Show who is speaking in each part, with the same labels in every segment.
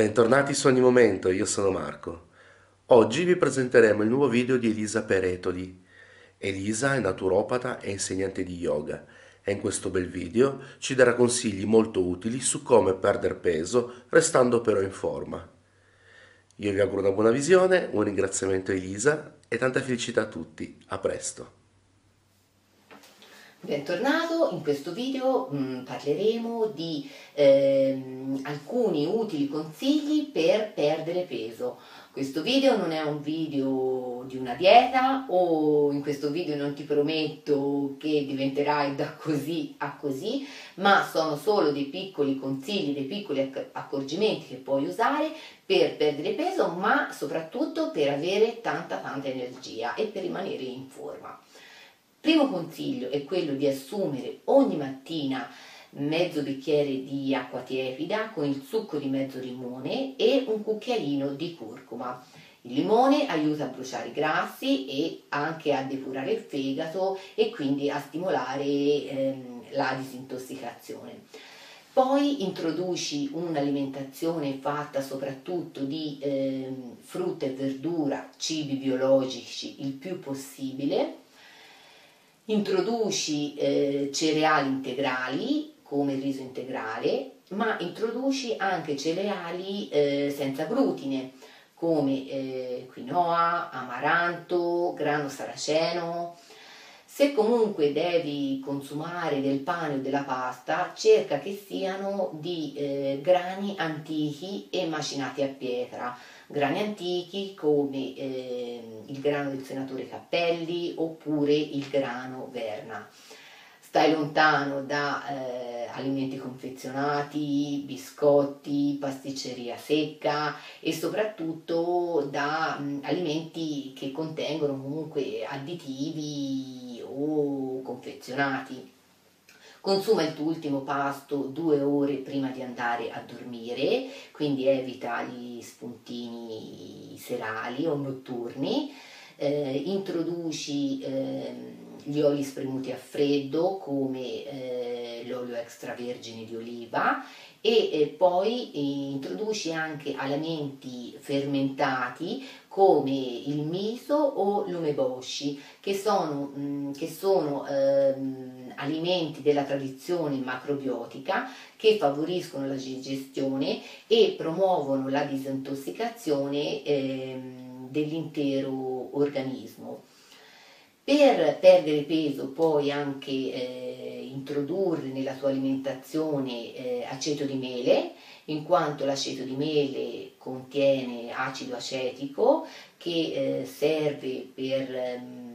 Speaker 1: Bentornati su Ogni Momento, io sono Marco. Oggi vi presenteremo il nuovo video di Elisa Peretoli. Elisa è naturopata e insegnante di yoga e in questo bel video ci darà consigli molto utili su come perdere peso restando però in forma. Io vi auguro una buona visione, un ringraziamento a Elisa e tanta felicità a tutti. A presto!
Speaker 2: Bentornato, in questo video mh, mm, parleremo di ehm, alcuni utili consigli per perdere peso. Questo video non è un video di una dieta o in questo video non ti prometto che diventerai da così a così, ma sono solo dei piccoli consigli, dei piccoli accorgimenti che puoi usare per perdere peso, ma soprattutto per avere tanta tanta energia e per rimanere in forma. Primo consiglio è quello di assumere ogni mattina mezzo bicchiere di acqua tiepida con il succo di mezzo limone e un cucchiaino di curcuma. Il limone aiuta a bruciare i grassi e anche a depurare il fegato e quindi a stimolare ehm, la disintossicazione. Poi introduci un'alimentazione fatta soprattutto di ehm, frutta e verdura, cibi biologici il più possibile introduci eh, cereali integrali come il riso integrale, ma introduci anche cereali eh, senza glutine come eh, quinoa, amaranto, grano saraceno. Se comunque devi consumare del pane o della pasta, cerca che siano di eh, grani antichi e macinati a pietra, grani antichi come eh, il grano del senatore Cappelli oppure il grano Verna. Stai lontano da eh, alimenti confezionati, biscotti, pasticceria secca e soprattutto da mh, alimenti che contengono comunque additivi o confezionati. Consuma il tuo ultimo pasto due ore prima di andare a dormire, quindi evita gli spuntini serali o notturni. Eh, introduci eh, gli oli spremuti a freddo come eh, l'olio extravergine di oliva e eh, poi eh, introduci anche alimenti fermentati come il miso o l'umeboshi che sono, mh, mm, che sono ehm, alimenti della tradizione macrobiotica che favoriscono la digestione e promuovono la disintossicazione ehm, dell'intero organismo. Per perdere peso puoi anche eh, introdurre nella tua alimentazione eh, aceto di mele, in quanto l'aceto di mele contiene acido acetico che eh, serve per...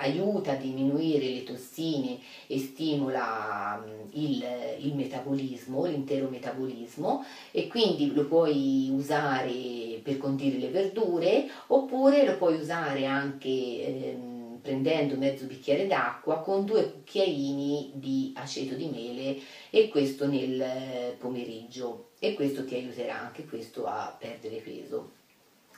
Speaker 2: Aiuta a diminuire le tossine e stimola il, il, metabolismo, l'intero metabolismo e quindi lo puoi usare per condire le verdure oppure lo puoi usare anche ehm, prendendo mezzo bicchiere d'acqua con due cucchiaini di aceto di mele e questo nel pomeriggio e questo ti aiuterà anche questo a perdere peso.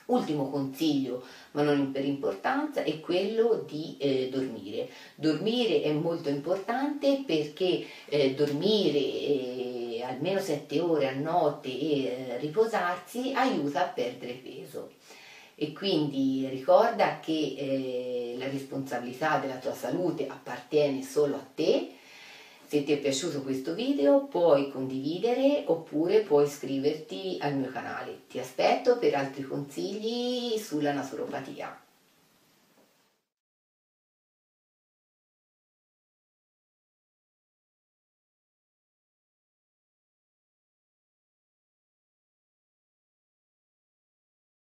Speaker 2: Ultimo consiglio, ma non per importanza, è quello di eh, dormire. Dormire è molto importante perché eh, dormire eh, almeno 7 ore a notte e eh, riposarsi aiuta a perdere peso e quindi ricorda che eh, la responsabilità della tua salute appartiene solo a te. Se ti è piaciuto questo video puoi condividere oppure puoi iscriverti al mio canale. Ti aspetto per altri consigli sulla naturopatia.